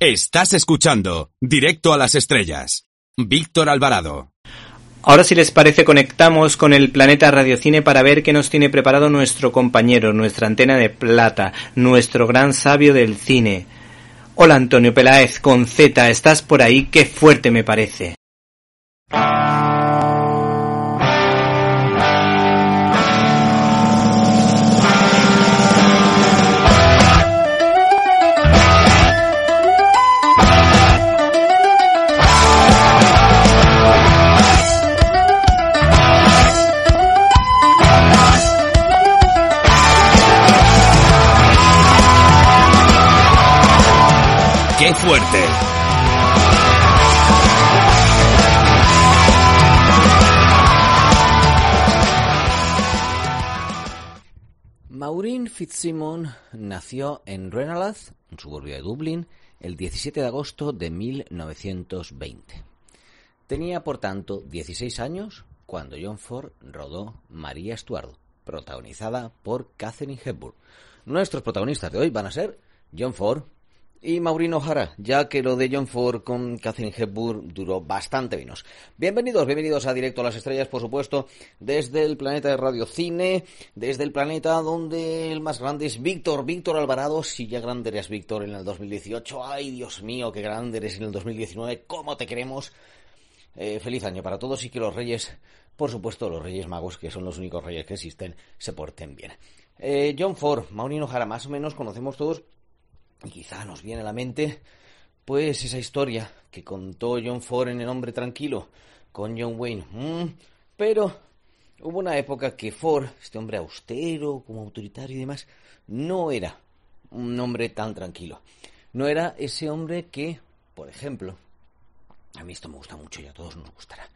Estás escuchando Directo a las Estrellas. Víctor Alvarado. Ahora si les parece conectamos con el planeta Radiocine para ver qué nos tiene preparado nuestro compañero, nuestra antena de plata, nuestro gran sabio del cine. Hola Antonio Peláez con Z, ¿estás por ahí? Qué fuerte me parece. ¡Qué fuerte! Maureen Fitzsimon nació en Ranelagh, un suburbio de Dublín, el 17 de agosto de 1920. Tenía, por tanto, 16 años cuando John Ford rodó María Estuardo, protagonizada por Catherine Hepburn. Nuestros protagonistas de hoy van a ser John Ford y Maureen O'Hara, ya que lo de John Ford con Catherine Hepburn duró bastante menos. Bienvenidos, bienvenidos a Directo a las Estrellas, por supuesto, desde el planeta de Radio Cine, desde el planeta donde el más grande es Víctor, Víctor Alvarado, si ya grande eres Víctor en el 2018, ay Dios mío, qué grande eres en el 2019, cómo te queremos. Eh, feliz año para todos y que los reyes, por supuesto los reyes magos, que son los únicos reyes que existen, se porten bien. Eh, John Ford, Maureen O'Hara, más o menos conocemos todos y quizá nos viene a la mente, pues, esa historia que contó John Ford en El hombre tranquilo con John Wayne. Mm, pero hubo una época que Ford, este hombre austero, como autoritario y demás, no era un hombre tan tranquilo. No era ese hombre que, por ejemplo, a mí esto me gusta mucho y a todos nos gustará,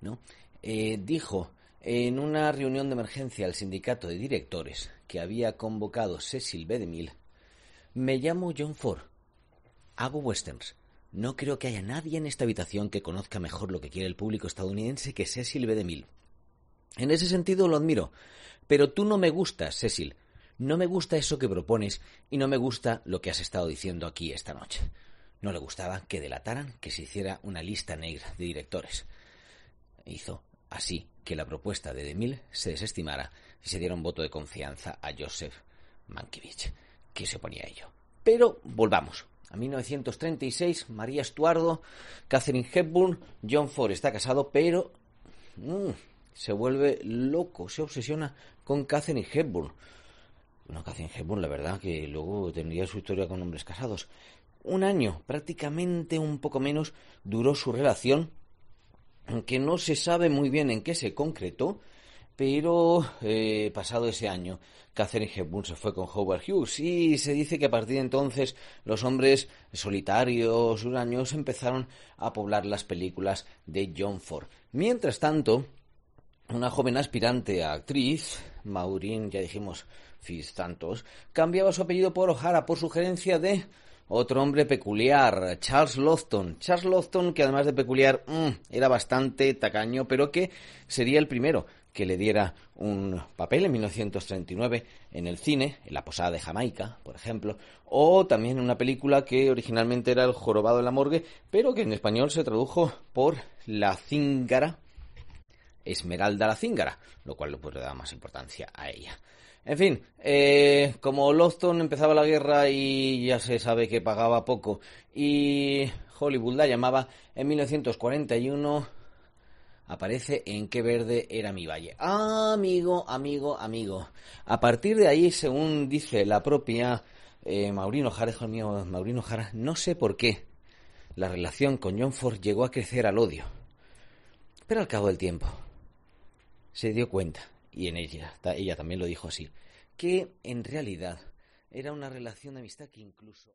¿no? Eh, dijo en una reunión de emergencia al sindicato de directores que había convocado Cecil B. DeMille me llamo John Ford. Hago westerns. No creo que haya nadie en esta habitación que conozca mejor lo que quiere el público estadounidense que Cecil B. DeMille. En ese sentido lo admiro. Pero tú no me gustas, Cecil. No me gusta eso que propones y no me gusta lo que has estado diciendo aquí esta noche. No le gustaba que delataran que se hiciera una lista negra de directores. Hizo así que la propuesta de DeMille se desestimara y se diera un voto de confianza a Joseph Mankiewicz que se oponía a ello. Pero volvamos. A 1936, María Estuardo, Catherine Hepburn, John Ford está casado, pero mm, se vuelve loco, se obsesiona con Catherine Hepburn. Bueno, Catherine Hepburn, la verdad, que luego tendría su historia con hombres casados. Un año, prácticamente un poco menos, duró su relación, aunque no se sabe muy bien en qué se concretó, pero eh, pasado ese año, Catherine Hepburn se fue con Howard Hughes y se dice que a partir de entonces los hombres solitarios, huraños, empezaron a poblar las películas de John Ford. Mientras tanto, una joven aspirante a actriz, Maureen, ya dijimos, Fitz Santos, cambiaba su apellido por O'Hara por sugerencia de otro hombre peculiar, Charles Lofton. Charles Lofton, que además de peculiar, mm, era bastante tacaño, pero que sería el primero que le diera un papel en 1939 en el cine, en La Posada de Jamaica, por ejemplo, o también en una película que originalmente era El Jorobado de la Morgue, pero que en español se tradujo por La Cíngara, Esmeralda la Cíngara, lo cual pues, le da más importancia a ella. En fin, eh, como Lofton empezaba la guerra y ya se sabe que pagaba poco y Hollywood la llamaba, en 1941 aparece en qué verde era mi valle. Ah, amigo, amigo, amigo. A partir de ahí, según dice la propia eh, Maurino Jara, hijo mío, Maurino Jara, no sé por qué la relación con John Ford llegó a crecer al odio. Pero al cabo del tiempo se dio cuenta, y en ella, ella también lo dijo así, que en realidad era una relación de amistad que incluso...